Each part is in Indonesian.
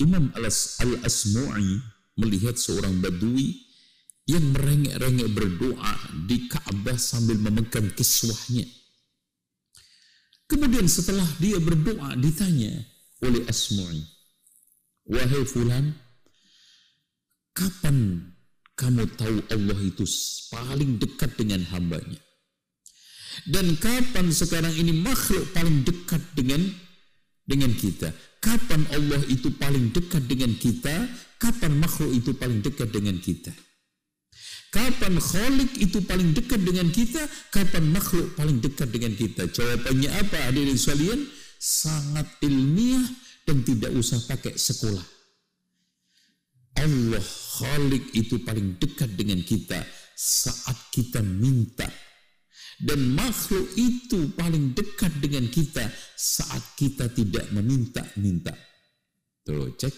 Imam Al-Asmu'i melihat seorang badui yang merengek-rengek berdoa di Ka'bah sambil memegang kiswahnya. Kemudian setelah dia berdoa ditanya oleh Asmu'i, Wahai fulan, kapan kamu tahu Allah itu paling dekat dengan hambanya? Dan kapan sekarang ini makhluk paling dekat dengan dengan kita? Kapan Allah itu paling dekat dengan kita? Kapan makhluk itu paling dekat dengan kita? Kapan Khalik itu paling dekat dengan kita? Kapan makhluk paling dekat dengan kita? Jawabannya apa hadirin sekalian? Sangat ilmiah dan tidak usah pakai sekolah. Allah Khalik itu paling dekat dengan kita saat kita minta dan makhluk itu paling dekat dengan kita saat kita tidak meminta-minta. Tuh cek.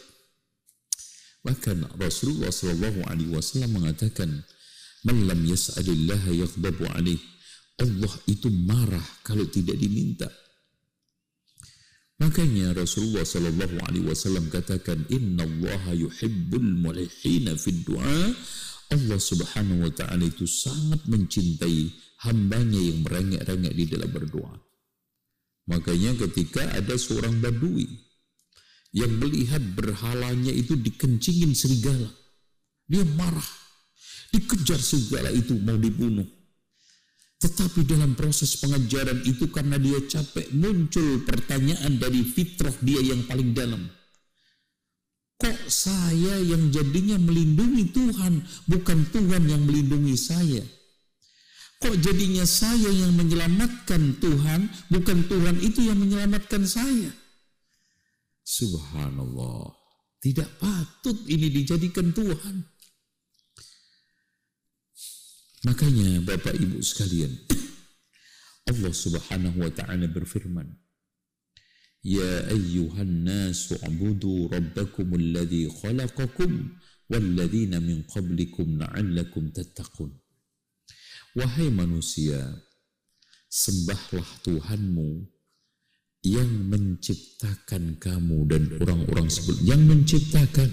Bahkan Rasulullah Shallallahu Alaihi Wasallam mengatakan, "Malam yas'alillah yaghdabu alaih." Allah itu marah kalau tidak diminta. Makanya Rasulullah Shallallahu Alaihi Wasallam katakan, Inna Allah yuhibbul mulihina fid du'a. Allah Subhanahu Wa Taala itu sangat mencintai hambanya yang merengek-rengek di dalam berdoa. Makanya ketika ada seorang badui yang melihat berhalanya itu dikencingin serigala, dia marah, dikejar serigala itu mau dibunuh. Tetapi dalam proses pengajaran itu karena dia capek muncul pertanyaan dari fitrah dia yang paling dalam. Kok saya yang jadinya melindungi Tuhan, bukan Tuhan yang melindungi saya? Kok jadinya saya yang menyelamatkan Tuhan, bukan Tuhan itu yang menyelamatkan saya? Subhanallah. Tidak patut ini dijadikan Tuhan. Makanya Bapak Ibu sekalian, Allah Subhanahu wa taala berfirman, Ya ayyuhan nasu abudu rabbakum alladhi khalaqakum walladzina min qablikum la'allakum tattaqun. Wahai manusia, sembahlah Tuhanmu yang menciptakan kamu dan orang-orang sebelum yang menciptakan